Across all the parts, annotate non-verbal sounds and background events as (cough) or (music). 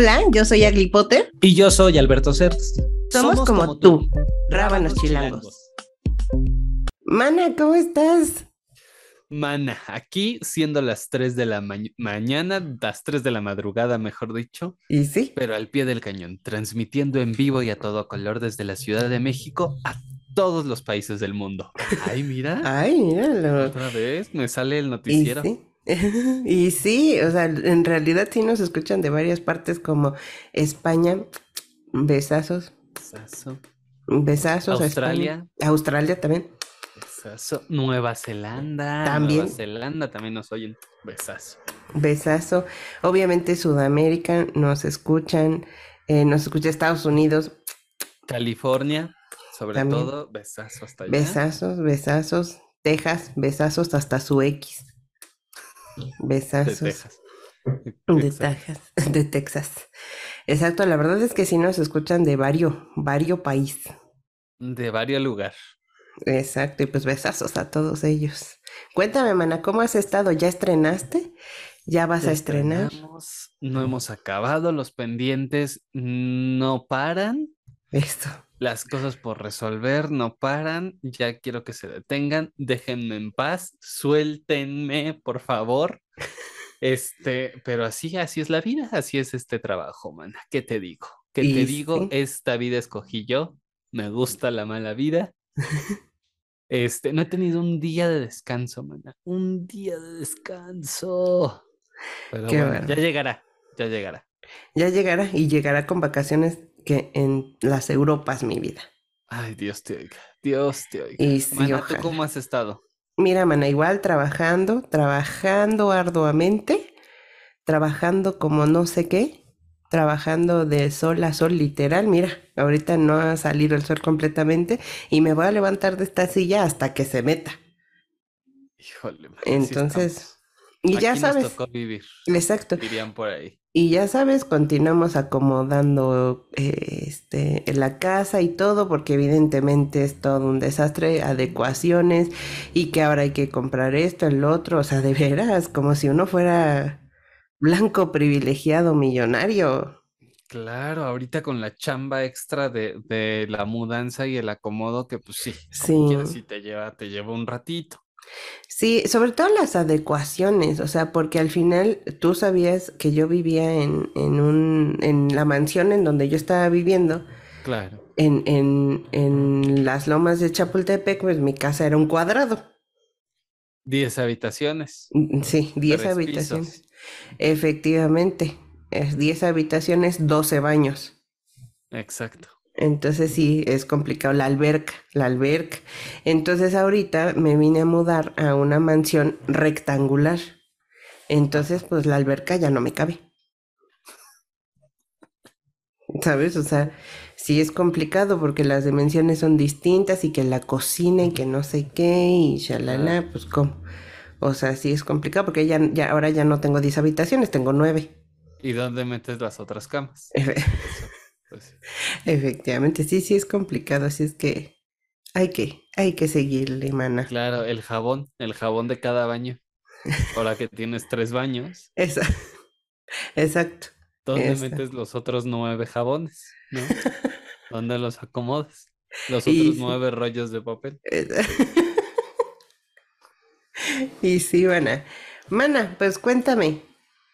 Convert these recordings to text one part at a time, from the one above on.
Hola, yo soy Agli Potter. Y yo soy Alberto Certs. Somos, como, tú, rábanos chilangos. Mana, ¿cómo estás? Mana, aquí siendo las 3 de la mañana, las 3 de la madrugada, mejor dicho. ¿Y sí? Pero al pie del cañón, transmitiendo en vivo y a todo color desde la Ciudad de México a todos los países del mundo. (laughs) Ay, mira. Ay, míralo. Otra vez me sale el noticiero. ¿Y sí? (laughs) y sí, o sea, en realidad sí nos escuchan de varias partes como España, besazos. Besazo. Besazos. Australia. Australia también. Besazo. Nueva Zelanda. También. Nueva Zelanda también nos oyen. Besazo. Besazo. Obviamente Sudamérica nos escuchan, eh, nos escucha Estados Unidos. California, sobre todo, besazo hasta allá. Besazos, besazos. Texas, besazos hasta su X. Besazos. De Texas. De Texas. (laughs) De Texas. Exacto, la verdad es que sí nos escuchan de varios, varios países. De varios lugares. Exacto, y pues besazos a todos ellos. Cuéntame, mana, ¿cómo has estado? ¿Ya estrenaste? ¿Ya vas a estrenar? No hemos acabado, los pendientes no paran. Esto. Las cosas por resolver no paran, ya quiero que se detengan, déjenme en paz, suéltenme, por favor. Este, pero así, así es la vida, así es este trabajo, mana. ¿Qué te digo? ¿Qué te digo? Esta vida escogí yo, me gusta la mala vida. (laughs) Este, no he tenido un día de descanso, mana. Un día de descanso. Pero bueno, ya llegará, ya llegará. Ya llegará y llegará con vacaciones que en las Europas, mi vida. Ay, Dios te oiga, Dios te oiga. Y sí, ¿tú cómo has estado? Mira, mana, igual trabajando, trabajando arduamente, trabajando como no sé qué, trabajando de sol a sol literal. Mira, ahorita no ha salido el sol completamente y me voy a levantar de esta silla hasta que se meta. Híjole, entonces, y ya sabes. Nos tocó vivir. Exacto. Dirían por ahí. Y ya sabes, continuamos acomodando eh, este, la casa y todo, porque evidentemente es todo un desastre, adecuaciones, y que ahora hay que comprar esto, el otro, o sea, de veras, como si uno fuera blanco privilegiado millonario. Claro, ahorita con la chamba extra de, de la mudanza y el acomodo, que pues sí, sí. si te lleva, te lleva un ratito. Sí, sobre todo las adecuaciones, o sea, porque al final tú sabías que yo vivía en, en, un, en la mansión en donde yo estaba viviendo. Claro. En, en, en las lomas de Chapultepec, pues mi casa era un cuadrado. Diez habitaciones. Mm, sí, diez habitaciones. Efectivamente, es diez habitaciones, doce baños. Exacto. Entonces sí, es complicado. La alberca, la alberca. Entonces ahorita me vine a mudar a una mansión rectangular. Entonces, pues la alberca ya no me cabe. ¿Sabes? O sea, sí es complicado porque las dimensiones son distintas y que la cocina y que no sé qué y shalala, pues cómo. O sea, sí es complicado porque ya, ya ahora ya no tengo 10 habitaciones, tengo 9. ¿Y dónde metes las otras camas? (laughs) Pues Efectivamente, sí, sí es complicado, así es que hay que, hay que seguirle, mana. Claro, el jabón, el jabón de cada baño. Ahora que tienes tres baños. Exacto. ¿Dónde metes los otros nueve jabones? ¿No? ¿Dónde los acomodas? Los otros nueve rollos de papel. (laughs) y sí, mana. Mana, pues cuéntame,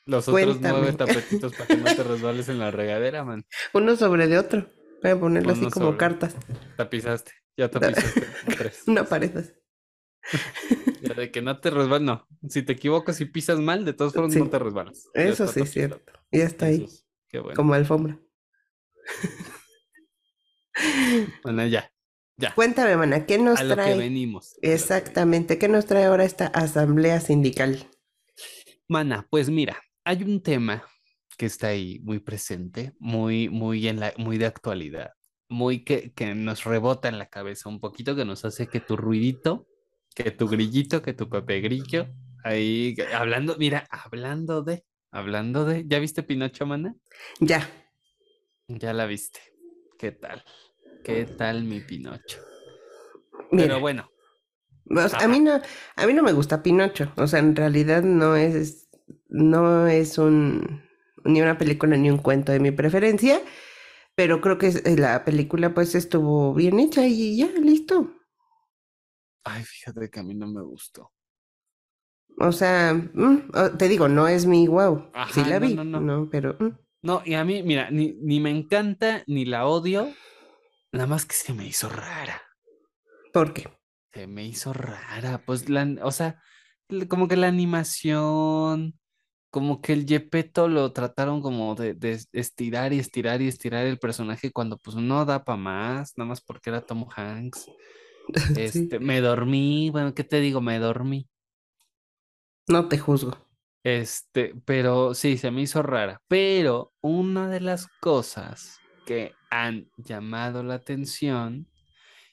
los otros nueve tapetitos para que no te resbales en la regadera, man. Uno sobre de otro. Voy a ponerlo así como cartas. Tapizaste, ya tapizaste. (laughs) tres. Una pared así. (laughs) Ya de que no te resbales, no. Si te equivocas y pisas mal, de todas formas no te resbalas. Eso sí es cierto. Ya está ahí. Qué bueno. Como alfombra. (laughs) Bueno, ya. Ya. Cuéntame, mana, ¿qué nos a trae? Lo que venimos. Exactamente, ¿qué nos trae ahora esta asamblea sindical? Mana, pues mira, hay un tema que está ahí muy presente, muy, muy, en la, muy de actualidad, muy que, que nos rebota en la cabeza un poquito, que nos hace que tu ruidito, que tu grillito, que tu pepe grillo, ahí hablando, mira, hablando de, hablando de, ¿ya viste Pinocho, mana? Ya. Ya la viste. ¿Qué tal? ¿Qué tal mi Pinocho? Pero bueno. a mí no, a mí no me gusta Pinocho. O sea, en realidad no es no es un, ni una película ni un cuento de mi preferencia, pero creo que eh, la película pues estuvo bien hecha y ya, listo. Ay, fíjate que a mí no me gustó. O sea, mm, te digo, no es mi wow. sí la vi, no, no, no. pero... Mm. No, y a mí, mira, ni, ni me encanta ni la odio, nada más que se me hizo rara. ¿Por qué? Se me hizo rara, pues, la, o sea, como que la animación, como que el Yepeto lo trataron como de, estirar y estirar y estirar el personaje cuando pues no da para más, nada más porque era Tom Hanks. (laughs) Este, me dormí, bueno, ¿qué te digo? Me dormí. No te juzgo. Este, pero sí, se me hizo rara. Pero una de las cosas que han llamado la atención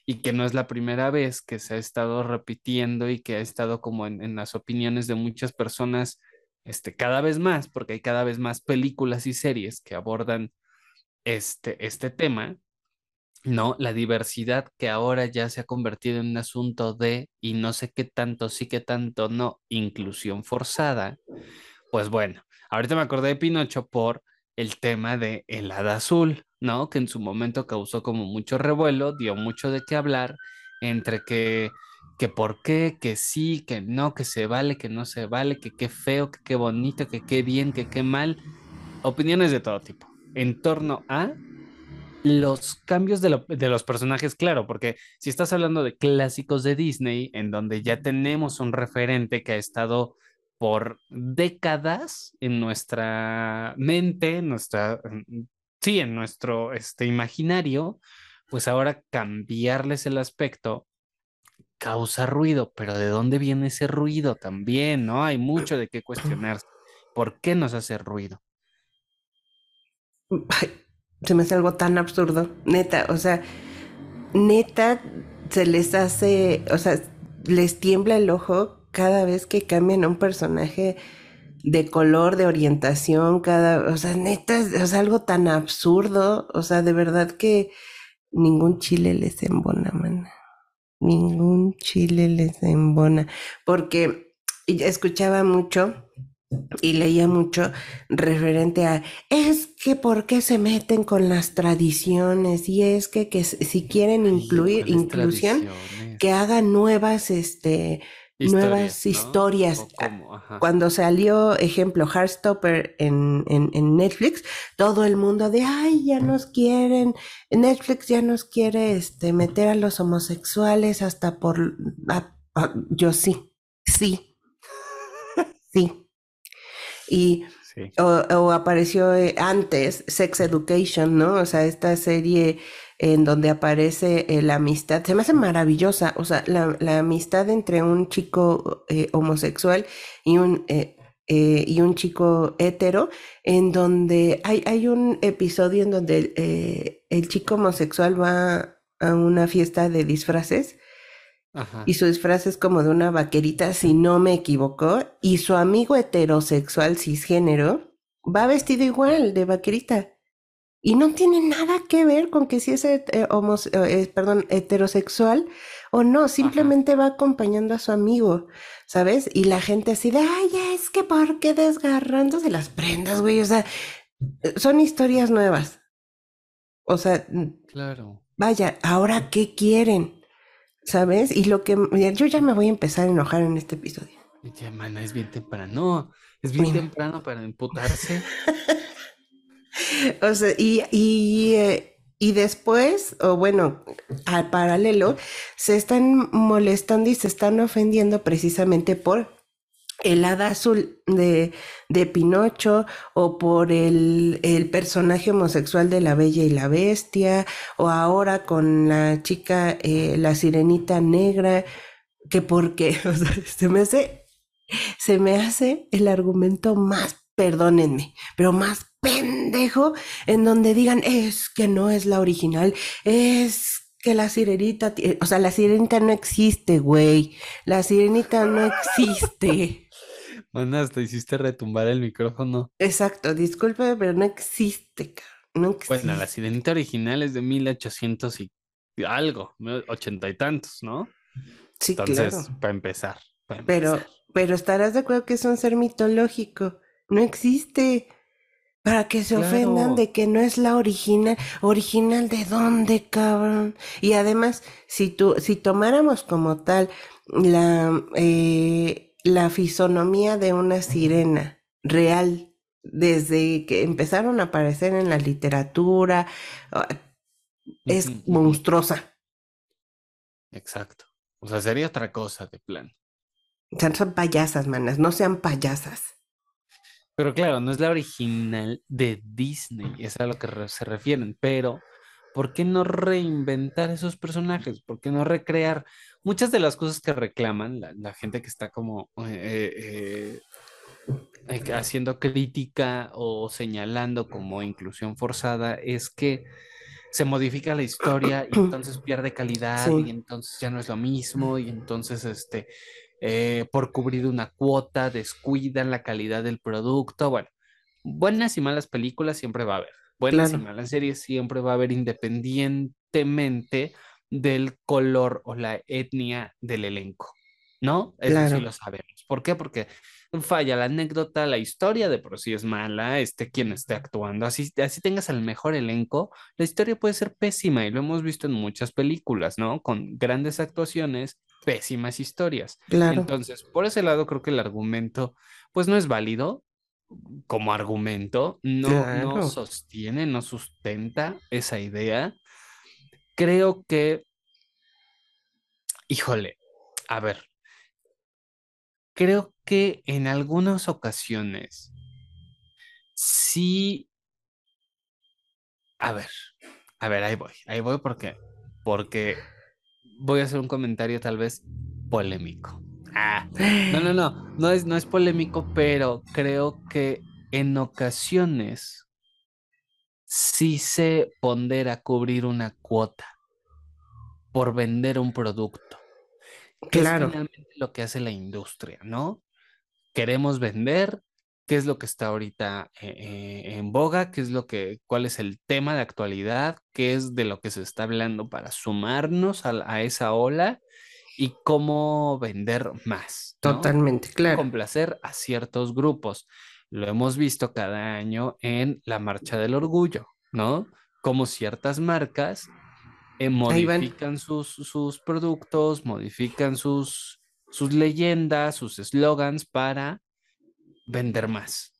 y que no es la primera vez que se ha estado repitiendo y que ha estado como en, las opiniones de muchas personas este, cada vez más, porque hay cada vez más películas y series que abordan este, este tema, ¿no? La diversidad que ahora ya se ha convertido en un asunto de, y no sé qué tanto sí, qué tanto no, inclusión forzada, pues bueno, ahorita me acordé de Pinocho por el tema de el hada azul, ¿no? Que en su momento causó como mucho revuelo, dio mucho de qué hablar, entre que, que por qué, que sí, que no, que se vale, que no se vale, que qué feo, que qué bonito, que qué bien, que qué mal. Opiniones de todo tipo en torno a los cambios de, los personajes, claro, porque si estás hablando de clásicos de Disney, en donde ya tenemos un referente que ha estado por décadas en nuestra mente, en nuestra, sí, en nuestro este, imaginario, pues ahora cambiarles el aspecto causa ruido, pero ¿de dónde viene ese ruido también? ¿No? Hay mucho de qué cuestionarse. ¿Por qué nos hace ruido? se me hace algo tan absurdo, neta, o sea, neta se les hace, o sea, les tiembla el ojo cada vez que cambian a un personaje de color, de orientación, cada, o sea, neta, es, algo tan absurdo, o sea, de verdad que ningún chile les embona, man. Ningún chile les embona, porque escuchaba mucho y leía mucho referente a es que por qué se meten con las tradiciones y es que, que si quieren incluir inclusión que hagan nuevas este nuevas historias. Cuando salió, ejemplo, Heartstopper en, en, Netflix, todo el mundo de, ay, ya nos quieren, Netflix ya nos quiere este, meter a los homosexuales hasta por... yo sí, sí, (laughs) sí. Y... O, apareció eh, antes Sex Education, ¿no? O sea, esta serie en donde aparece eh, la amistad. Se me hace maravillosa, o sea, la, amistad entre un chico eh, homosexual y un, eh, y un chico hetero, en donde hay, hay un episodio en donde el chico homosexual va a una fiesta de disfraces. Y su disfraz es como de una vaquerita, si no me equivoco, y su amigo heterosexual cisgénero va vestido igual de vaquerita. Y no tiene nada que ver con que si es eh, eh, perdón, heterosexual o no, simplemente va acompañando a su amigo, ¿sabes? Y la gente así de, ay, es que ¿por qué desgarrándose las prendas, güey? O sea, son historias nuevas. O sea, claro. Vaya, ahora qué quieren, ¿sabes? Y lo que yo ya me voy a empezar a enojar en este episodio. Ya, mana, es bien temprano. Es bien temprano para emputarse. (laughs) (laughs) o sea, y, y, eh, y, después, o bueno, al paralelo, se están molestando y se están ofendiendo precisamente por el hada azul de, de Pinocho o por el, el, personaje homosexual de la Bella y la Bestia o ahora con la chica, eh, la sirenita negra, que porque, (laughs) o sea, se me hace, se me hace el argumento más, perdónenme, pero más pendejo en donde digan es que no es la original, es que la sirenita, o sea, la sirenita no existe, güey. La sirenita no existe. (laughs) Bueno, hasta hiciste retumbar el micrófono. Exacto, disculpe, pero no existe, no existe. Bueno, la sirenita original es de 1800 y algo, ochenta y tantos, ¿no? Sí, Entonces, para empezar. pero, pero estarás de acuerdo que es un ser mitológico. No existe. Para que se ofendan de que no es la original. ¿Original de dónde, cabrón? Y además, si tú, si tomáramos como tal la, eh, la fisonomía de una sirena real, desde que empezaron a aparecer en la literatura, ah, es monstruosa. Exacto. O sea, sería otra cosa de plan. Son payasas, manas, no sean payasas. Pero claro, no es la original de Disney, es a lo que se refieren, pero ¿por qué no reinventar esos personajes? ¿Por qué no recrear muchas de las cosas que reclaman la, gente que está como eh, eh, haciendo crítica o señalando como inclusión forzada? Es que se modifica la historia y entonces pierde calidad y entonces ya no es lo mismo y entonces este eh, por cubrir una cuota, descuidan la calidad del producto. Bueno, buenas y malas películas siempre va a haber. Buenas y malas series siempre va a haber independientemente del color o la etnia del elenco, ¿no? Eso sí lo sabemos. ¿Por qué? Porque falla la anécdota, la historia de por sí es mala, este quien esté actuando. Así, así tengas el mejor elenco, la historia puede ser pésima y lo hemos visto en muchas películas, ¿no? Con grandes actuaciones pésimas historias. Claro. Entonces, por ese lado creo que el argumento, pues no es válido como argumento, no, no sostiene, no sustenta esa idea. Creo que, híjole, a ver, creo que en algunas ocasiones sí, a ver, a ver, ahí voy, ahí voy porque, porque voy a hacer un comentario tal vez polémico. Ah, no, no, no, no es, no es polémico, pero creo que en ocasiones sí se pondera cubrir una cuota por vender un producto. claro. Es finalmente lo que hace la industria, ¿no? Queremos vender, qué es lo que está ahorita eh, eh, en boga, qué es lo que, cuál es el tema de actualidad, qué es de lo que se está hablando para sumarnos a, esa ola y cómo vender más. Totalmente, claro. Complacer a ciertos grupos. Lo hemos visto cada año en la Marcha del Orgullo, ¿no? Como ciertas marcas eh, modifican sus, sus, productos, modifican sus, sus leyendas, sus eslogans para vender más.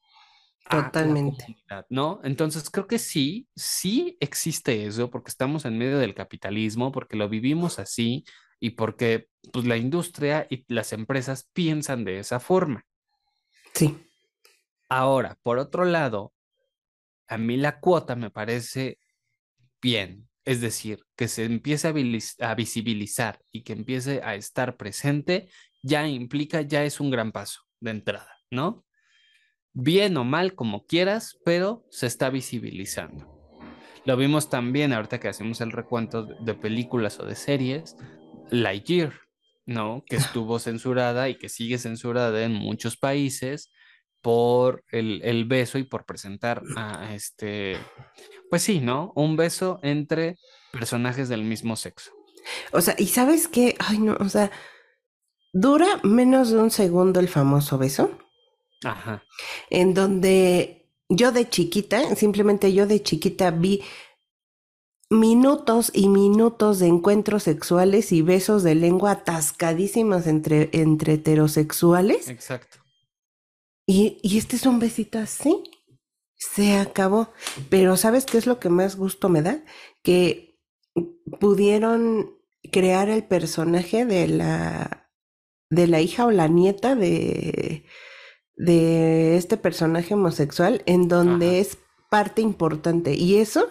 Totalmente. ¿No? Entonces creo que sí, sí existe eso porque estamos en medio del capitalismo, porque lo vivimos así y porque pues, la industria y las empresas piensan de esa forma. Sí. Ahora, por otro lado, a mí la cuota me parece bien, es decir, que se empiece a, a visibilizar y que empiece a estar presente, ya implica, ya es un gran paso de entrada, ¿no? bien o mal, como quieras, pero se está visibilizando. Lo vimos también ahorita que hacemos el recuento de películas o de series, Lightyear, ¿no? Que (laughs) estuvo censurada y que sigue censurada en muchos países por el, beso y por presentar a este, pues sí, ¿no? Un beso entre personajes del mismo sexo. O sea, y sabes qué, ay no, o sea, dura menos de un segundo el famoso beso. Ajá. En donde yo de chiquita, simplemente yo de chiquita vi minutos y minutos de encuentros sexuales y besos de lengua atascadísimos entre, entre heterosexuales. Exacto. Y, y este es un besito así. Se acabó. Pero ¿sabes qué es lo que más gusto me da? Que pudieron crear el personaje de la de la hija o la nieta de de este personaje homosexual en donde es parte importante. Y eso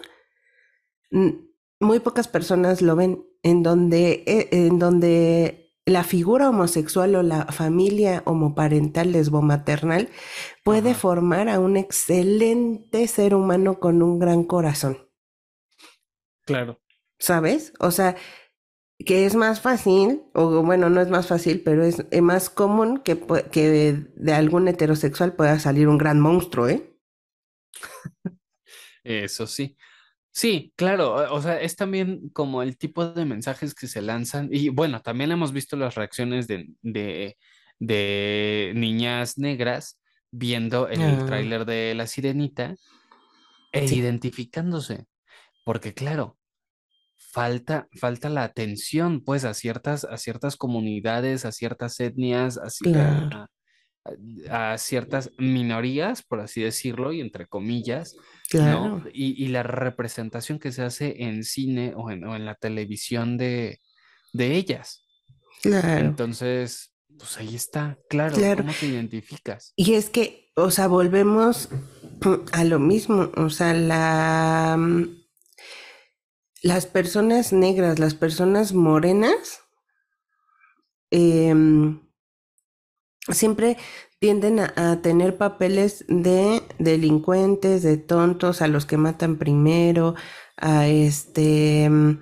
muy pocas personas lo ven, en donde, eh, en donde la figura homosexual o la familia homoparental lesbomaternal puede formar a un excelente ser humano con un gran corazón. Claro. ¿Sabes? O sea, que es más fácil, o bueno, no es más fácil, pero es, más común que, que de algún heterosexual pueda salir un gran monstruo, ¿eh? Eso sí. Sí, claro, o sea, es también como el tipo de mensajes que se lanzan y bueno, también hemos visto las reacciones de, de, de niñas negras viendo el ah. tráiler de La Sirenita e Sí, identificándose. Porque claro, falta, falta la atención pues a ciertas, a ciertas comunidades, a ciertas etnias, a, ci- a- claro, a- a ciertas minorías, por así decirlo, y entre comillas, Y, y la representación que se hace en cine o en, o en la televisión de, de ellas. claro, Entonces, pues ahí está, claro, claro. ¿cómo te identificas? Y es que, o sea, volvemos (clears throat) a lo mismo, o sea, la, mm, las personas negras, las personas morenas, em, siempre tienden a, a tener papeles de delincuentes, de tontos, a los que matan primero, a este mm,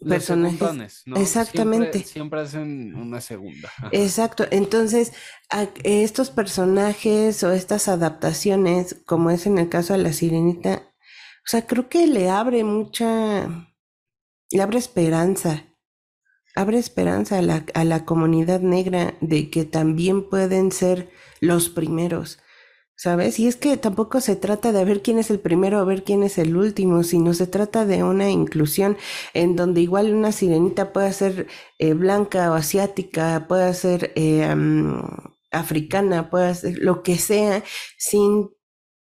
Los personajes. Exactamente. siempre hacen una segunda. Exacto, entonces a- estos personajes o estas adaptaciones, como es en el caso de la Sirenita, o sea, creo que le abre mucha, le abre esperanza, abre esperanza a la, a la comunidad negra de que también pueden ser los primeros, ¿sabes? Y es que tampoco se trata de ver quién es el primero o ver quién es el último, sino se trata de una inclusión en donde igual una sirenita puede ser eh, blanca o asiática, puede ser eh, africana, puede ser lo que sea, sin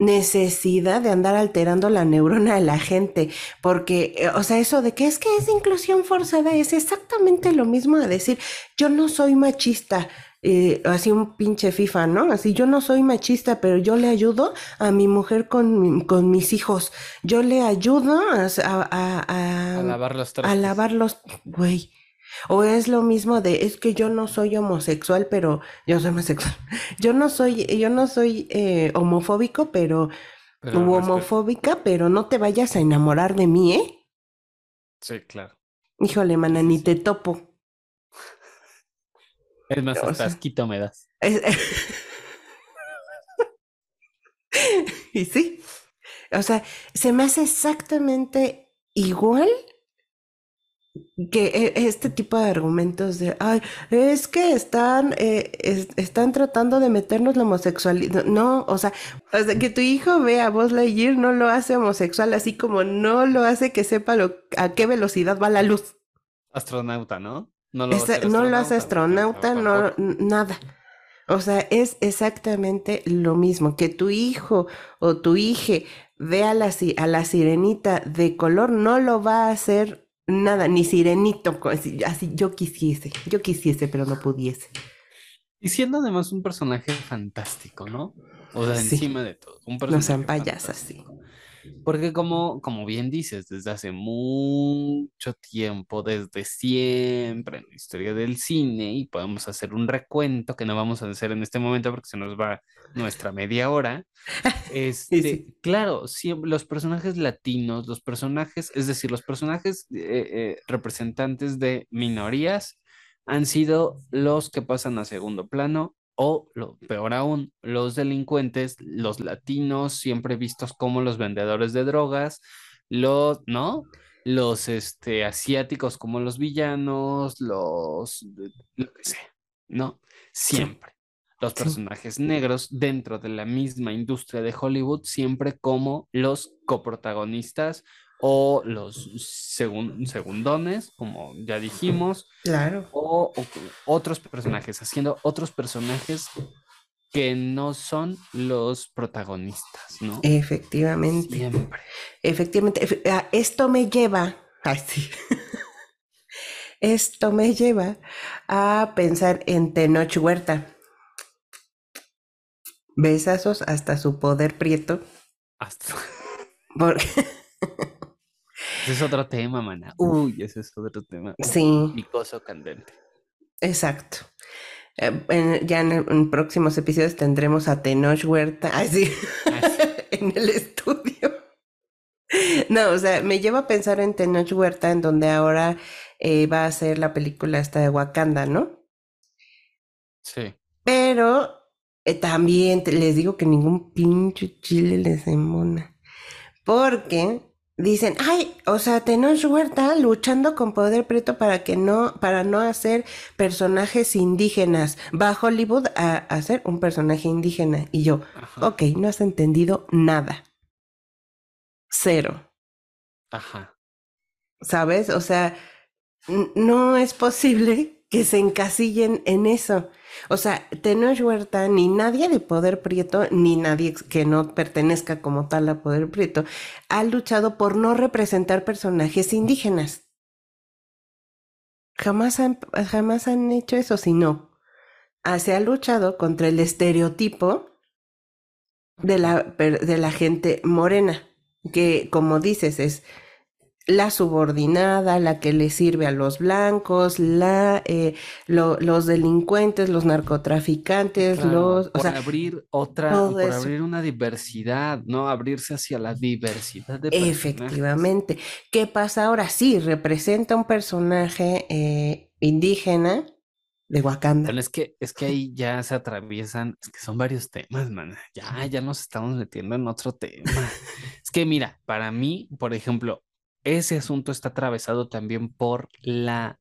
necesidad de andar alterando la neurona de la gente, porque, eh, o sea, eso de que es que es inclusión forzada es exactamente lo mismo de decir, yo no soy machista, eh, así un pinche FIFA, ¿no? Así yo no soy machista, pero yo le ayudo a mi mujer con, con mis hijos, yo le ayudo a, a, a, A lavar los a trastes. lavar los, güey. O es lo mismo de, es que yo no soy homosexual, pero yo soy homosexual. (laughs) Yo no soy, yo no soy eh, homofóbico, pero, Pero u homofóbica, pero no te vayas a enamorar de mí, ¿eh? Sí, claro. Híjole, mana, ni te topo. Es más, O hasta sea, asquito me das. es- (laughs) y sí, o sea, se me hace exactamente igual que e- este tipo de argumentos de, ay, es que están, eh, es- están tratando de meternos la homosexualidad. No, o sea, que tu hijo vea a Buzz Lightyear no lo hace homosexual, así como no lo hace que sepa lo, a qué velocidad va la luz. Astronauta, ¿no? No lo Esa- no lo hace astronauta, no, nada. O sea, es exactamente lo mismo. Que tu hijo o tu hija vea a la, a la sirenita de color, no lo va a hacer nada, ni sirenito, así, así yo quisiese, yo quisiese, pero no pudiese. Y siendo además un personaje fantástico, ¿no? O sea, Sí, encima de todo, un no sean personaje payasas, sí. Porque como, como bien dices, desde hace mucho tiempo, desde siempre en la historia del cine, y podemos hacer un recuento que no vamos a hacer en este momento porque se nos va nuestra media hora. (laughs) Este, sí, claro, siempre los personajes latinos, los personajes, es decir, los personajes eh, eh, representantes de minorías han sido los que pasan a segundo plano o, lo peor aún, los delincuentes, los latinos, siempre vistos como los vendedores de drogas, los, ¿no? Los este, asiáticos como los villanos, los, lo que sea, ¿no? Siempre. Los sí, personajes negros dentro de la misma industria de Hollywood, siempre como los coprotagonistas o los segun- segundones, como ya dijimos, claro. o, o otros personajes, haciendo otros personajes que no son los protagonistas, ¿no? Efectivamente, Siempre. efectivamente. Efe- ah, Esto me lleva, ay, sí. Esto me lleva a pensar en Tenoch Huerta. Besazos hasta su poder prieto. Hasta... Porque, (laughs) Ese es otro tema, mana. Uy, ese es otro tema. sí, Picoso candente. exacto. Eh, en- ya en, en próximos episodios tendremos a Tenoch Huerta así sí. (laughs) en el estudio. No, o sea, me lleva a pensar en Tenoch Huerta, en donde ahora eh, va a ser la película esta de Wakanda, ¿no? Sí. Pero eh, también te- les digo que ningún pinche chile les embona. Porque dicen, ay, o sea, Tenoch Huerta luchando con poder preto para que no, para no hacer personajes indígenas. Va a Hollywood a, a hacer un personaje indígena. Y yo, Ajá. ok, no has entendido nada. cero. Ajá. ¿Sabes? O sea, no es posible que se encasillen en eso. O sea, Tenoch Huerta, ni nadie de Poder Prieto, ni nadie que no pertenezca como tal a Poder Prieto, ha luchado por no representar personajes indígenas. Jamás han, jamás han hecho eso, sino ah, se ha luchado contra el estereotipo de la, de la gente morena, que como dices es la subordinada, la que le sirve a los blancos, la, eh, los delincuentes, los narcotraficantes, los... Por abrir otra, por abrir una diversidad, ¿no? Abrirse hacia la diversidad de Efectivamente. ¿Qué pasa ahora? Sí, representa un personaje eh, indígena de Wakanda. Pero es que, es que ahí ya se atraviesan, es que son varios temas, man. Ya, ya nos estamos metiendo en otro tema. es que mira, para mí, por ejemplo, ese asunto está atravesado también por la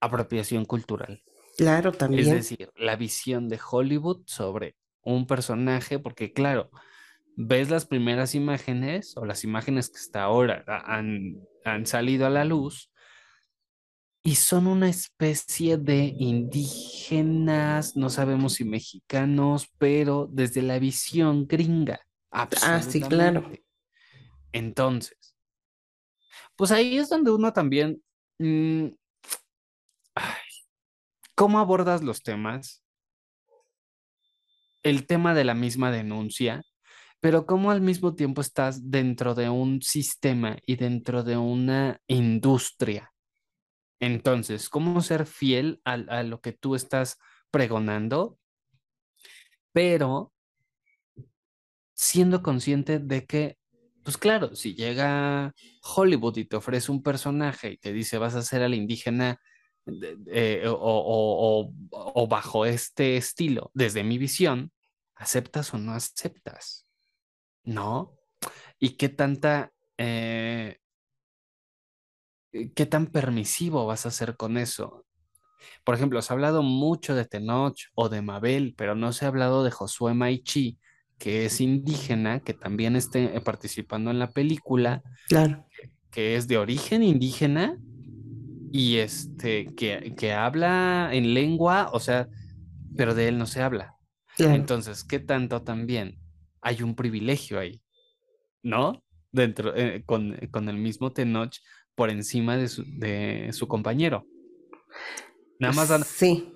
apropiación cultural. Claro, también. Es decir, la visión de Hollywood sobre un personaje, porque claro, ves las primeras imágenes o las imágenes que hasta ahora han, han salido a la luz y son una especie de indígenas, no sabemos si mexicanos, pero desde la visión gringa. Ah, sí, claro. Entonces, pues ahí es donde uno también, mm, ¿cómo abordas los temas? El tema de la misma denuncia, pero cómo al mismo tiempo estás dentro de un sistema y dentro de una industria. Entonces, ¿cómo ser fiel a, a lo que tú estás pregonando? Pero siendo consciente de que pues claro, si llega Hollywood y te ofrece un personaje y te dice vas a ser al indígena eh, o, bajo este estilo, desde mi visión, ¿aceptas o no aceptas? ¿No? ¿Y qué tanta... Eh, ¿Qué tan permisivo vas a ser con eso? Por ejemplo, se ha hablado mucho de Tenoch o de Mabel, pero no se ha hablado de Josué Maichi, que es indígena, que también esté participando en la película. Claro. Que es de origen indígena y este, que, que habla en lengua, o sea, pero de él no se habla. Entonces, ¿qué tanto también hay un privilegio ahí? ¿No? Dentro, eh, con, con, el mismo Tenoch por encima de su, de su compañero. Nada más. Sí.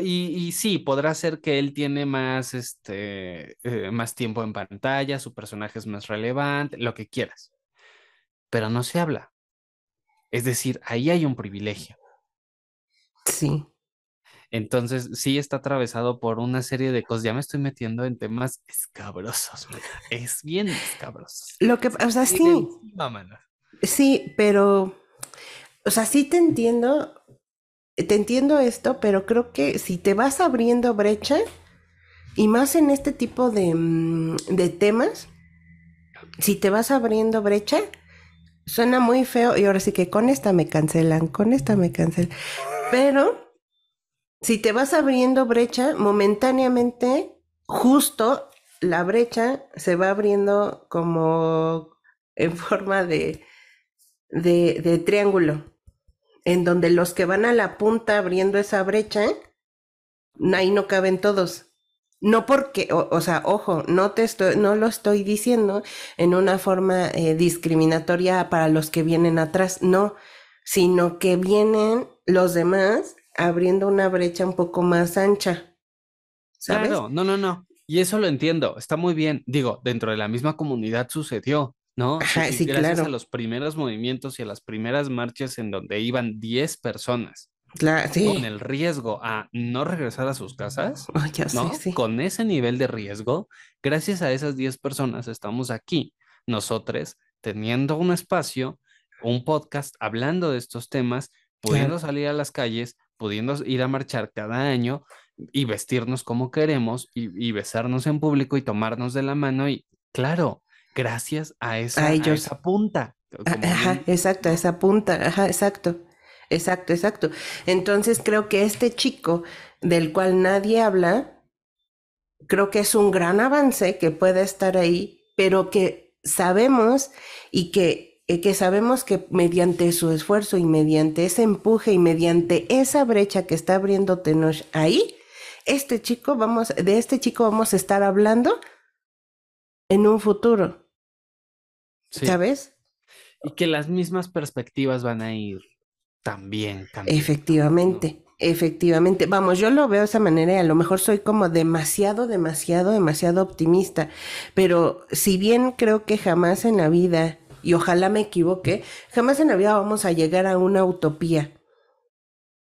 Y, sí, podrá ser que él tiene más, este, eh, más tiempo en pantalla, su personaje es más relevante, lo que quieras. Pero no se habla. Es decir, ahí hay un privilegio. Sí. Entonces, sí está atravesado por una serie de cosas. Ya me estoy metiendo en temas escabrosos. Es bien escabroso. Lo que, o sea, sí. Sí, pero, o sea, sí te entiendo te entiendo esto, pero creo que si te vas abriendo brecha, y más en este tipo de, mm, de temas, si te vas abriendo brecha, suena muy feo y ahora sí que con esta me cancelan, con esta me cancelan. Pero si te vas abriendo brecha, momentáneamente, justo la brecha se va abriendo como en forma de, de, de triángulo en donde los que van a la punta abriendo esa brecha, ahí no caben todos. No porque, o, sea, ojo, no te estoy, no lo estoy diciendo en una forma eh, discriminatoria para los que vienen atrás, no, sino que vienen los demás abriendo una brecha un poco más ancha. ¿sabes? No, no, no. Y eso lo entiendo, está muy bien. Digo, dentro de la misma comunidad sucedió. ¿No? sí, gracias a los primeros movimientos y a las primeras marchas en donde iban 10 personas. Claro, sí. Con el riesgo a no regresar a sus casas, ¿no? Con ese nivel de riesgo, gracias a esas 10 personas estamos aquí, nosotros, teniendo un espacio, un podcast, hablando de estos temas, pudiendo salir a las calles, pudiendo ir a marchar cada año y vestirnos como queremos y, y besarnos en público y tomarnos de la mano y, claro, gracias a esa, esa punta. Ajá, exacto, a esa punta, ajá, exacto. Exacto, exacto. Entonces creo que este chico del cual nadie habla, creo que es un gran avance que puede estar ahí, pero que sabemos y que, eh, que sabemos que mediante su esfuerzo y mediante ese empuje y mediante esa brecha que está abriendo Tenoch ahí, este chico vamos, de este chico vamos a estar hablando en un futuro. ¿Sabes? Y que las mismas perspectivas van a ir también cambiando. Efectivamente. Efectivamente, vamos, yo lo veo de esa manera y a lo mejor soy como demasiado, demasiado, demasiado optimista, pero si bien creo que jamás en la vida, y ojalá me equivoque, jamás en la vida vamos a llegar a una utopía,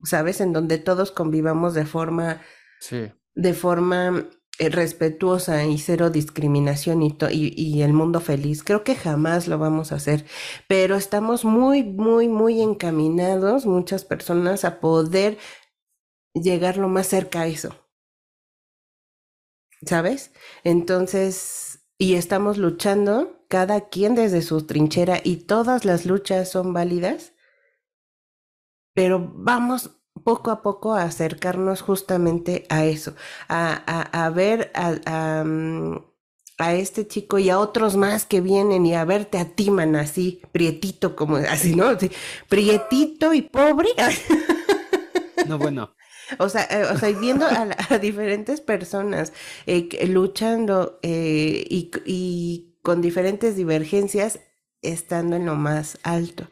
¿sabes? En donde todos convivamos de forma, sí. de forma respetuosa y cero discriminación y, el mundo feliz. Creo que jamás lo vamos a hacer, pero estamos muy, muy, muy encaminados, muchas personas, a poder llegar lo más cerca a eso. ¿Sabes? Entonces, y estamos luchando, cada quien desde su trinchera, y todas las luchas son válidas, pero vamos poco a poco a acercarnos justamente a eso, a, a, ver a, mm, a, este chico y a otros más que vienen y a verte a ti, man, así, prietito, como así, ¿no? prietito y pobre. No, bueno. (laughs) O sea, eh, o sea, viendo a, diferentes personas eh, luchando eh, y, y con diferentes divergencias, estando en lo más alto.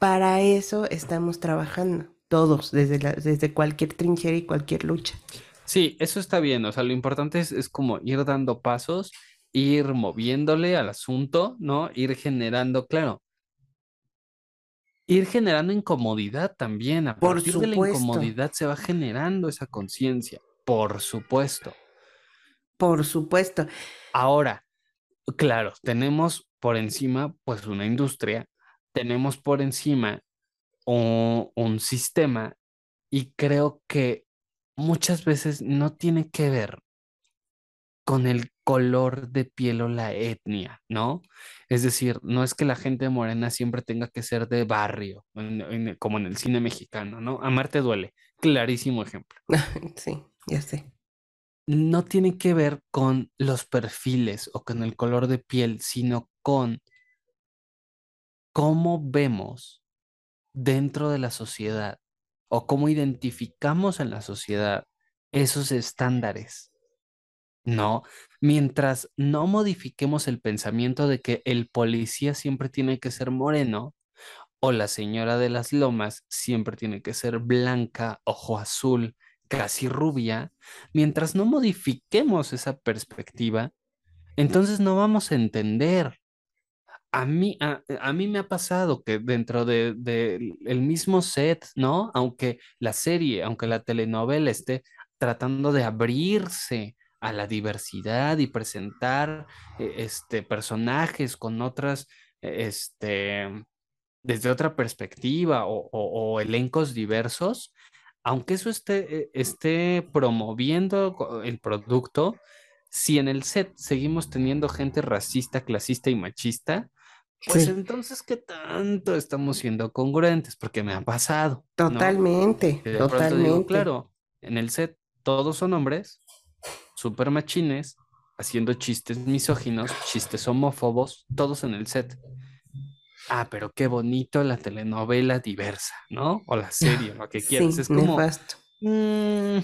Para eso estamos trabajando todos, desde, desde cualquier trinchera y cualquier lucha. Sí, eso está bien, o sea, lo importante es, es como ir dando pasos, ir moviéndole al asunto, ¿no? Ir generando, claro, ir generando incomodidad también. A por partir de la incomodidad se va generando esa conciencia, por supuesto. Por supuesto. Ahora, claro, tenemos por encima pues una industria, tenemos por encima un, sistema y creo que muchas veces no tiene que ver con el color de piel o la etnia, ¿no? Es decir, no es que la gente morena siempre tenga que ser de barrio, como en el cine mexicano, ¿no? Amarte duele, clarísimo ejemplo. (laughs) Sí, ya sé. No tiene que ver con los perfiles o con el color de piel, sino con cómo vemos dentro de la sociedad o cómo identificamos en la sociedad esos estándares. No, mientras no modifiquemos el pensamiento de que el policía siempre tiene que ser moreno o la señora de las lomas siempre tiene que ser blanca, ojo azul, casi rubia, mientras no modifiquemos esa perspectiva, entonces no vamos a entender a mí, a, mí me ha pasado que dentro del de, el mismo set, ¿no? Aunque la serie, aunque la telenovela esté tratando de abrirse a la diversidad y presentar eh, este, personajes con otras, e, este, desde otra perspectiva o, o elencos diversos, aunque eso esté, e, esté promoviendo el producto, si en el set seguimos teniendo gente racista, clasista y machista, pues entonces, ¿qué tanto estamos siendo congruentes? Porque me ha pasado. Totalmente, totalmente. claro, en el set todos son hombres, súper machines, haciendo chistes misóginos, chistes homófobos, todos en el set. Ah, pero qué bonito la telenovela diversa, ¿no? O la serie, lo que quieras. es como. Mm,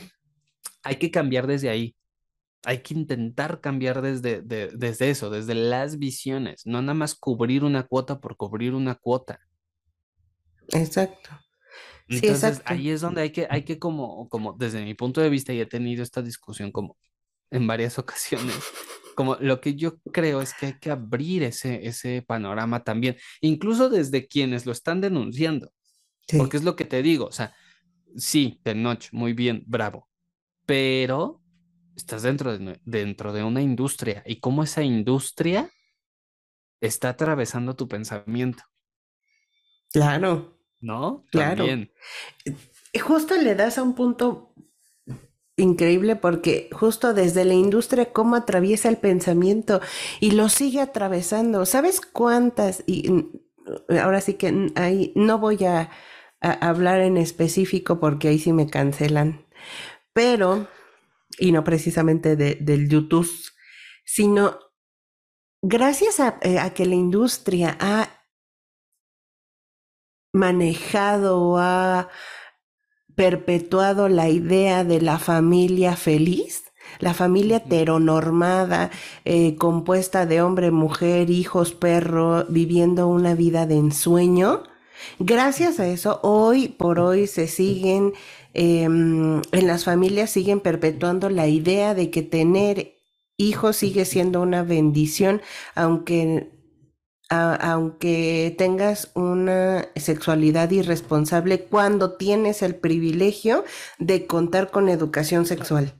hay que cambiar desde ahí hay que intentar cambiar desde, desde eso, desde las visiones, no nada más cubrir una cuota por cubrir una cuota. Exacto. Entonces ahí es donde hay que, hay que como, como desde mi punto de vista, y he tenido esta discusión como en varias (laughs) ocasiones, como lo que yo creo es que hay que abrir ese, ese panorama también, incluso desde quienes lo están denunciando, porque es lo que te digo, o sea, sí, de noche, muy bien, bravo, pero estás dentro de, dentro de una industria y cómo esa industria está atravesando tu pensamiento. Claro. ¿No? Claro. También. Justo le das a un punto increíble porque justo desde la industria cómo atraviesa el pensamiento y lo sigue atravesando. ¿Sabes cuántas? Y ahora sí que ahí no voy a, a hablar en específico porque ahí sí me cancelan. Pero y no precisamente de, del YouTube, sino gracias a, eh, a que la industria ha manejado, ha perpetuado la idea de la familia feliz, la familia heteronormada, eh, compuesta de hombre, mujer, hijos, perro, viviendo una vida de ensueño. Gracias a eso, hoy por hoy se siguen, em, en las familias siguen perpetuando la idea de que tener hijos sigue siendo una bendición, aunque aunque tengas una sexualidad irresponsable cuando tienes el privilegio de contar con educación sexual.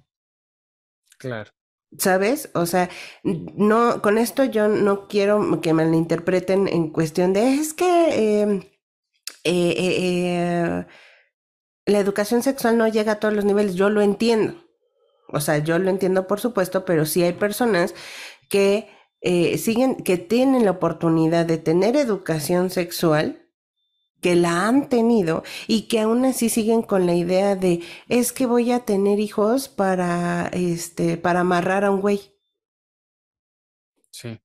Claro. ¿Sabes? O sea, no, con esto yo no quiero que me lo interpreten en cuestión de es que em, eh, eh, eh, la educación sexual no llega a todos los niveles. Yo lo entiendo. O sea, yo lo entiendo por supuesto, pero sí hay personas que siguen, que tienen la oportunidad de tener educación sexual que la han tenido y que aún así siguen con la idea de es que voy a tener hijos para este para amarrar a un güey. Sí.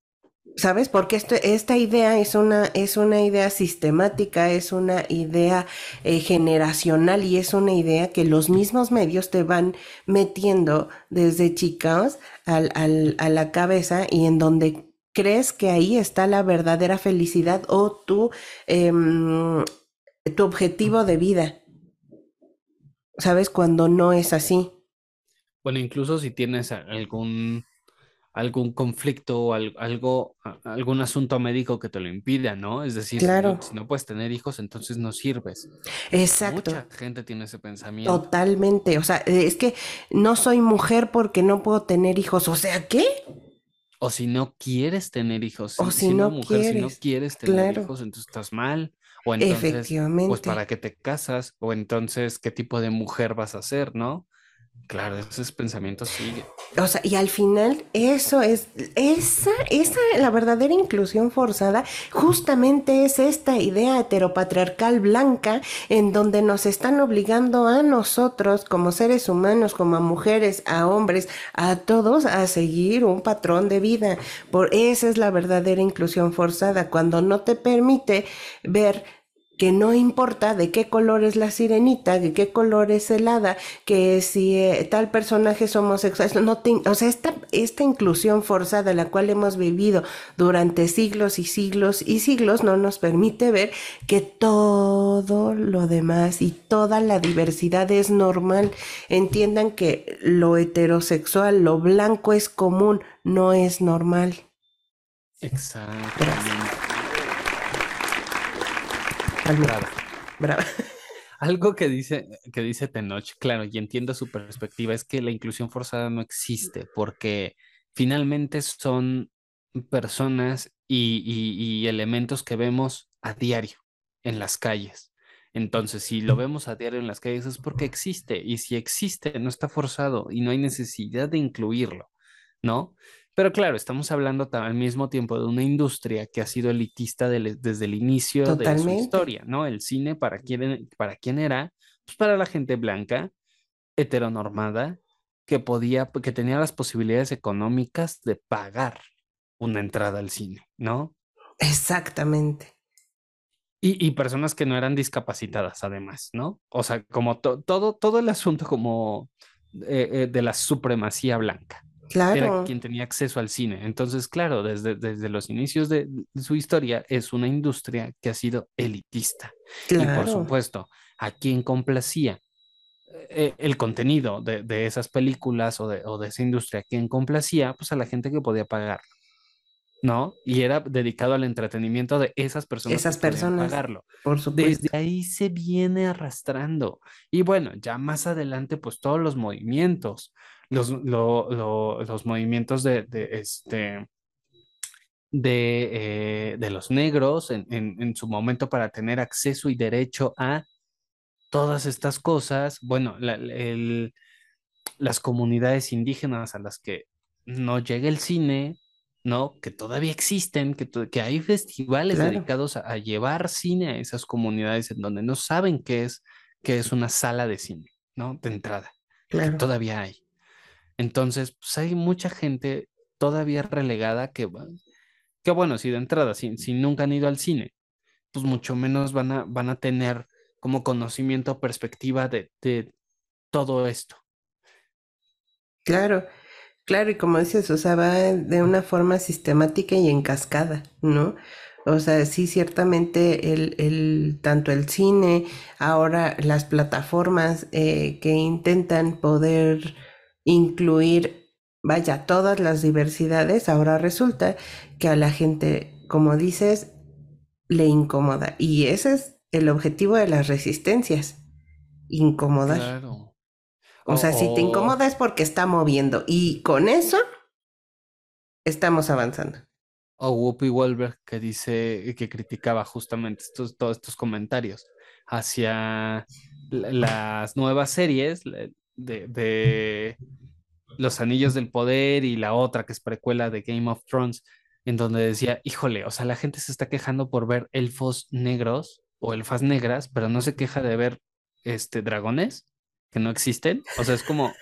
¿Sabes? Porque esta idea es una, es una idea sistemática, es una idea eh, generacional y es una idea que los mismos medios te van metiendo desde chicos al, al, a la cabeza y en donde crees que ahí está la verdadera felicidad o tu, em, tu objetivo de vida. ¿Sabes? Cuando no es así. Bueno, incluso si tienes algún, algún conflicto o algo, algún asunto médico que te lo impida, ¿no? Es decir, claro. si, no, puedes tener hijos, entonces no sirves. Exacto. Mucha gente tiene ese pensamiento. Totalmente. O sea, es que no soy mujer porque no puedo tener hijos. O sea, ¿qué? O si no quieres tener hijos. O si no mujer, quieres. si no quieres tener hijos, entonces estás mal. O entonces, Efectivamente. pues para qué te casas, o entonces qué tipo de mujer vas a ser, ¿no? Claro, esos pensamientos siguen. O sea, y al final eso es, esa, esa, la verdadera inclusión forzada, justamente es esta idea heteropatriarcal blanca en donde nos están obligando a nosotros como seres humanos, como a mujeres, a hombres, a todos a seguir un patrón de vida. Por esa es la verdadera inclusión forzada, cuando no te permite ver que no importa de qué color es la sirenita, de qué color es el hada, que si eh, tal personaje es homosexual, no o sea, esta, esta inclusión forzada, la cual hemos vivido durante siglos y siglos y siglos, no nos permite ver que todo lo demás y toda la diversidad es normal. Entiendan que lo heterosexual, lo blanco es común, no es normal. Exactamente. Bravo. Bravo. (laughs) Algo que dice, que dice Tenoch, claro, y entiendo su perspectiva, es que la inclusión forzada no existe, porque finalmente son personas y, y, elementos que vemos a diario en las calles. Entonces, si lo vemos a diario en las calles es porque existe, y si existe, no está forzado y no hay necesidad de incluirlo, ¿no? Pero claro, estamos hablando al mismo tiempo de una industria que ha sido elitista desde el inicio de su historia, ¿no? El cine, ¿para quién, para quién era? Pues para la gente blanca, heteronormada, que podía, que tenía las posibilidades económicas de pagar una entrada al cine, ¿no? Exactamente. Y, personas que no eran discapacitadas, además, ¿no? O sea, como todo, todo el asunto como eh, eh, de la supremacía blanca. Claro. Era quien tenía acceso al cine. Entonces, claro, desde, desde los inicios de, su historia es una industria que ha sido elitista. Y por supuesto, a quien complacía eh, el contenido de, esas películas o de, o de esa industria, a quien complacía, pues a la gente que podía pagar. ¿no? Y era dedicado al entretenimiento de esas personas. Esas personas. Pagarlo. Por supuesto. Desde ahí se viene arrastrando. Y bueno, ya más adelante, pues todos los movimientos, los, los movimientos de, este, de, eh, de los negros en, en, su momento para tener acceso y derecho a todas estas cosas. Bueno, el, las comunidades indígenas a las que no llega el cine, ¿no? Que todavía existen, que, que hay festivales dedicados a, llevar cine a esas comunidades en donde no saben qué es, qué es una sala de cine, ¿no? De entrada. Que todavía hay. Entonces, pues hay mucha gente todavía relegada que, que bueno, si de entrada, si, si nunca han ido al cine, pues mucho menos van a, van a tener como conocimiento, perspectiva de, de todo esto. Claro, claro, y como dices, o sea, va de una forma sistemática y en cascada, ¿no? O sea, sí, ciertamente el, el, tanto el cine, ahora las plataformas eh, que intentan poder incluir, vaya, todas las diversidades, ahora resulta que a la gente, como dices, le incomoda. Y ese es el objetivo de las resistencias, incomodar. Claro. O, sea, si te incomoda es porque está moviendo. Y con eso estamos avanzando. O Whoopi Wolver que dice que criticaba justamente estos, todos estos comentarios hacia las nuevas series de, de Los Anillos del Poder y la otra que es precuela de Game of Thrones, en donde decía, híjole, o sea, la gente se está quejando por ver elfos negros o elfas negras, pero no se queja de ver este dragones que no existen. O sea, es como.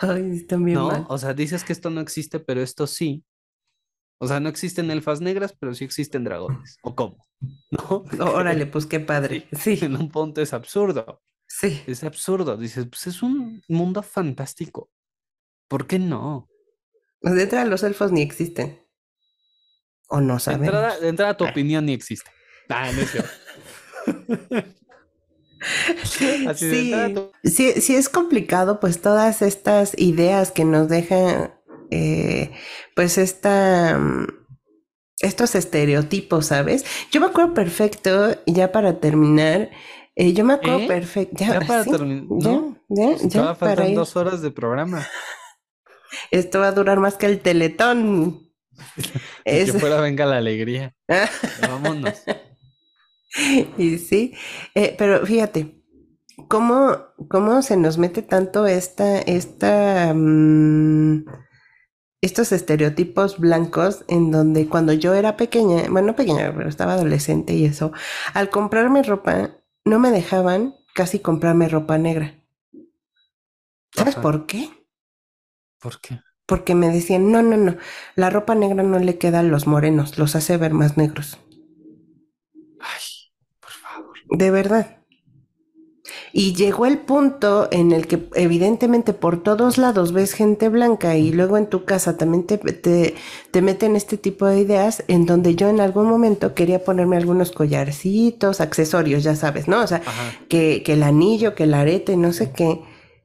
Ay, bien no, mal. o sea, dices que esto no existe, pero esto sí. O sea, no existen elfas negras, pero sí existen dragones. ¿O cómo? (laughs) ¿No? Órale, pues qué padre. Sí. En un punto es absurdo. Sí. Es absurdo. Dices, pues es un mundo fantástico. ¿Por qué no? Pues de entrada los elfos ni existen. O no De sabemos. entrada, de entrada tu opinión ni existe. Ah, no. (laughs) Así Sí, sí, sí es complicado, pues todas estas ideas que nos dejan, eh, pues esta, mm, estos estereotipos, ¿sabes? Yo me acuerdo perfecto, ya para terminar, eh, yo me acuerdo ¿Eh? perfecto, ya, Ya para sí, terminar. ya, No, ya, pues ya, para ir. dos horas de programa. (laughs) Esto va a durar más que el teletón. (laughs) Es- que fuera venga la alegría. (laughs) Vámonos. Y sí, eh, pero fíjate, ¿cómo, cómo se nos mete tanto esta, esta, mm, estos estereotipos blancos en donde cuando yo era pequeña, bueno, no pequeña, pero estaba adolescente y eso, al comprarme ropa, no me dejaban casi comprarme ropa negra. ¿Sabes Ajá. por qué? ¿Por qué? Porque me decían, no, no, no, la ropa negra no le queda a los morenos, los hace ver más negros. Ay, por favor. De verdad. Y llegó el punto en el que evidentemente por todos lados ves gente blanca y luego en tu casa también te, te, te meten este tipo de ideas en donde yo en algún momento quería ponerme algunos collarcitos, accesorios, ya sabes, ¿no? O sea, que, que el anillo, que el arete, no sé qué.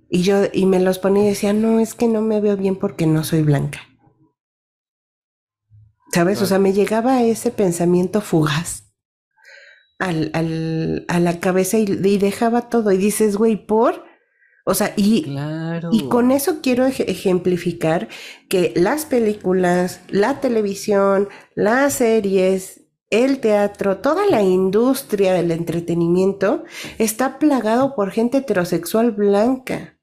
Y yo, y me los ponía y decía, no, es que no me veo bien porque no soy blanca. ¿Sabes? O sea, me llegaba ese pensamiento fugaz al, al- a la cabeza y, y dejaba todo. Y dices, güey, ¿por? O sea, y, Claro. y con eso quiero ej- ejemplificar que las películas, la televisión, las series, el teatro, toda la industria del entretenimiento está plagado por gente heterosexual blanca.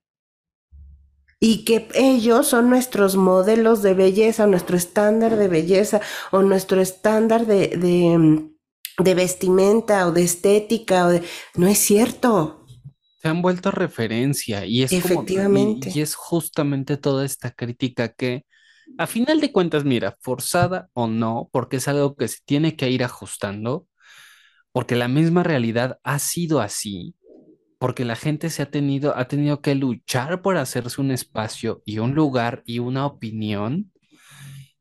Y que ellos son nuestros modelos de belleza, nuestro estándar de belleza o nuestro estándar de, de, mm, de vestimenta o de estética. O de... No es cierto. Se han vuelto referencia y es como- y- Efectivamente. y es justamente toda esta crítica que, a final de cuentas, mira, forzada o no, porque es algo que se tiene que ir ajustando, porque la misma realidad ha sido así, porque la gente se ha tenido, ha tenido que luchar por hacerse un espacio y un lugar y una opinión.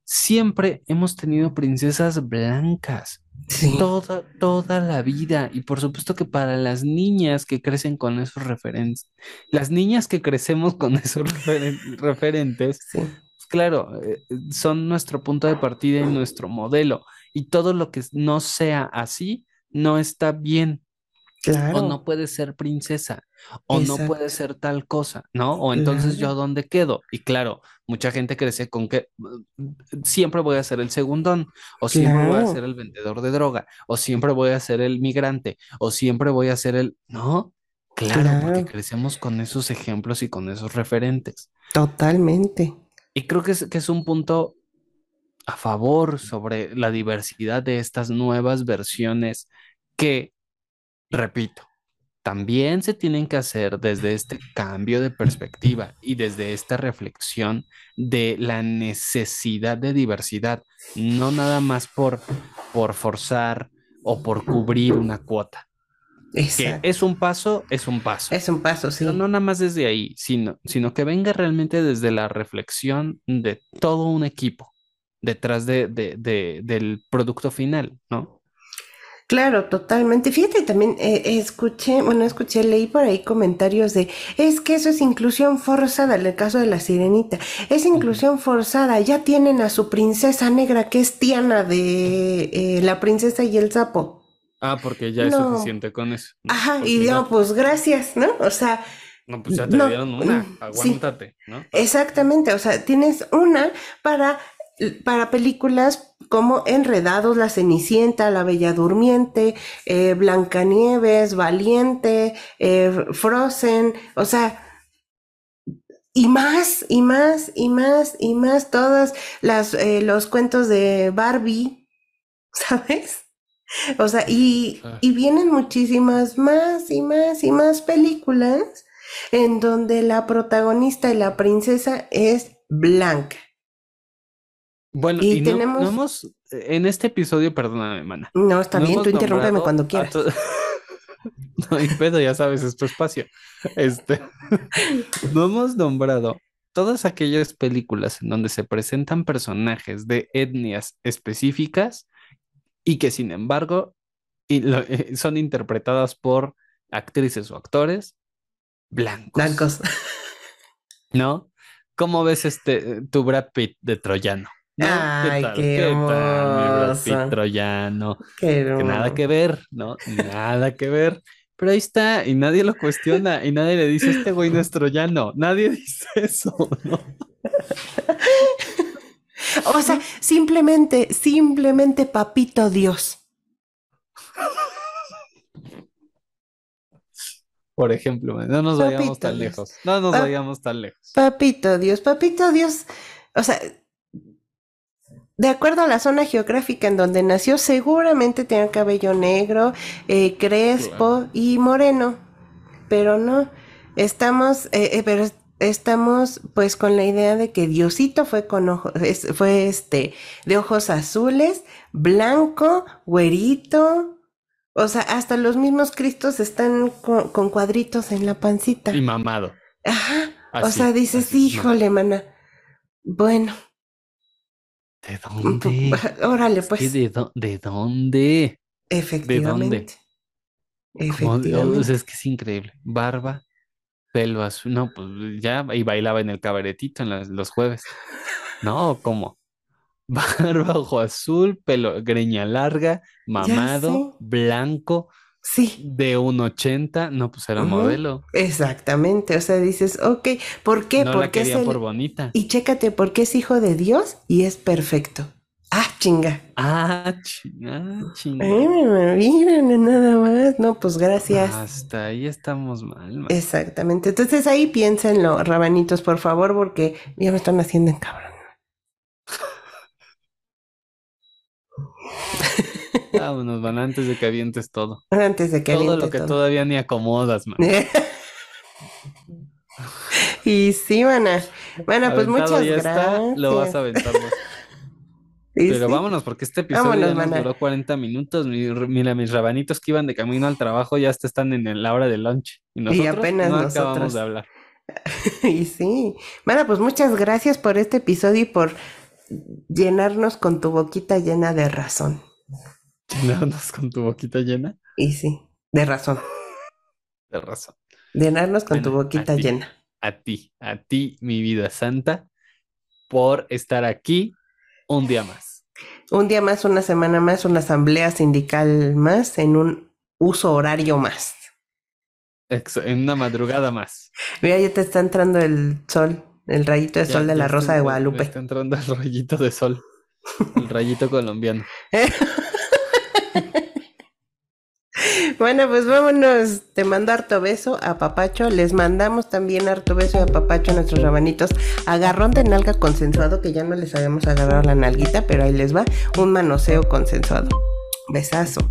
Siempre hemos tenido princesas blancas. Sí. Toda, toda la vida. Y por supuesto que para las niñas que crecen con esos referentes, las niñas que crecemos con (laughs) esos referen- referentes, Sí. pues claro, eh, son nuestro punto de partida y nuestro modelo. Y todo lo que no sea así no está bien. Claro. O no puede ser princesa, o no Exacto. puede ser tal cosa, ¿no? O entonces yo dónde quedo. Y claro, mucha gente crece con que siempre voy a ser el segundón, o siempre voy a ser el vendedor de droga, o siempre voy a ser el migrante, o siempre voy a ser el... No, claro, porque Claro. crecemos con esos ejemplos y con esos referentes. Totalmente. Y creo que es, que es un punto a favor sobre la diversidad de estas nuevas versiones que, repito, también se tienen que hacer desde este cambio de perspectiva y desde esta reflexión de la necesidad de diversidad, no nada más por, por forzar o por cubrir una cuota. Que es un paso, es un paso. Es un paso, sí. Pero no nada más desde ahí, sino, sino que venga realmente desde la reflexión de todo un equipo detrás de, del producto final, ¿no? Claro, totalmente. Fíjate, también eh, escuché, bueno, escuché, leí por ahí comentarios de, es que eso es inclusión forzada, en el caso de la sirenita, es inclusión forzada, ya tienen a su princesa negra que es Tiana de eh, La princesa y el sapo. Ah, porque ya es suficiente con eso. Ajá, y yo, pues gracias, ¿no? O sea... No, pues ya te dieron una, aguántate, ¿no? Exactamente, o sea, tienes una para para películas como Enredados, La Cenicienta, La Bella Durmiente, eh, Blancanieves, Valiente, eh, Frozen, o sea, y más, y más, y más, y más, todos las, eh, los cuentos de Barbie, (laughs) ¿sabes? O sea, y, y vienen muchísimas más y más y más películas en donde la protagonista y la princesa es blanca. Bueno, y, tenemos... no, hemos, en este episodio, perdóname, mana. No, está bien, tú interrúmpeme cuando quieras. (laughs) no hay pedo, ya sabes, es tu espacio. Este, (laughs) no hemos nombrado todas aquellas películas en donde se presentan personajes de etnias específicas y que sin embargo eh, son interpretadas por actrices o actores blancos. Blancos. ¿No? ¿Cómo ves este tu Brad Pitt de Troyano? Ay, qué, tal, troyano. que nada que ver, ¿no? Nada que ver. Pero ahí está, y nadie lo cuestiona, y nadie le dice, este güey no es troyano. Nadie (laughs) dice eso, ¿no? o sea, simplemente, simplemente papito Dios. Por ejemplo, no nos vayamos tan lejos. No nos vayamos tan lejos. Papito Dios, papito Dios. O sea, de acuerdo a la zona geográfica en donde nació, seguramente tenía cabello negro, eh, crespo y moreno. Pero no, estamos, eh, eh, pero estamos pues con la idea de que Diosito fue con ojos, fue este, de ojos azules, blanco, güerito. O sea, hasta los mismos Cristos están con, cuadritos en la pancita. Y mamado. Ajá. o sea, dices, híjole, mana. Bueno. ¿De dónde? Órale, pues. ¿De, ¿De dónde? Efectivamente. ¿De dónde? Efectivamente. es que es increíble. Barba, pelo azul. No, pues ya, y bailaba en el cabaretito en los jueves. (laughs) No, ¿cómo? Barba, ojo azul, pelo, greña larga, mamado, blanco, Sí. De un 80, no, pues era modelo. Exactamente, o sea, dices, ok, ¿por qué? No Porque la es por bonita. Y chécate, porque es hijo de Dios y es perfecto. Ah, chinga. Ah, chinga, chinga. mira, nada más. No, pues gracias. Hasta ahí estamos mal. Exactamente. Entonces ahí piénsenlo, rabanitos, por favor, porque ya me están haciendo en cabrón. Vámonos, van antes de que avientes todo. Antes de que Todo lo que todavía ni acomodas, man. (laughs) y sí, mana. Bueno, pues muchas gracias. lo vas a aventar (laughs) Pero vámonos, porque este episodio ya nos duró 40 minutos. Mira, mis rabanitos que iban de camino al trabajo ya están en la hora de lunch. Y nosotros apenas no acabamos de hablar. (laughs) y sí. Bueno, pues muchas gracias por este episodio y por llenarnos con tu boquita llena de razón. Llenarnos con tu boquita llena. Y sí, de razón. De razón. Llenarnos con tu boquita llena. A ti, a ti, mi vida santa, por estar aquí un día más. Un día más, una semana más, una asamblea sindical más, en un uso horario más. En una madrugada más. Mira, ya te está entrando el sol, el rayito de sol de la Rosa de Guadalupe. Está entrando el rayito de sol, el rayito (laughs) colombiano. (laughs) Bueno, pues vámonos. Te mando harto beso a Papacho. Les mandamos también harto beso a Papacho a nuestros rabanitos. Agarrón de nalga consensuado, que ya no les habíamos agarrado la nalguita, pero ahí les va. Un manoseo consensuado. Besazo.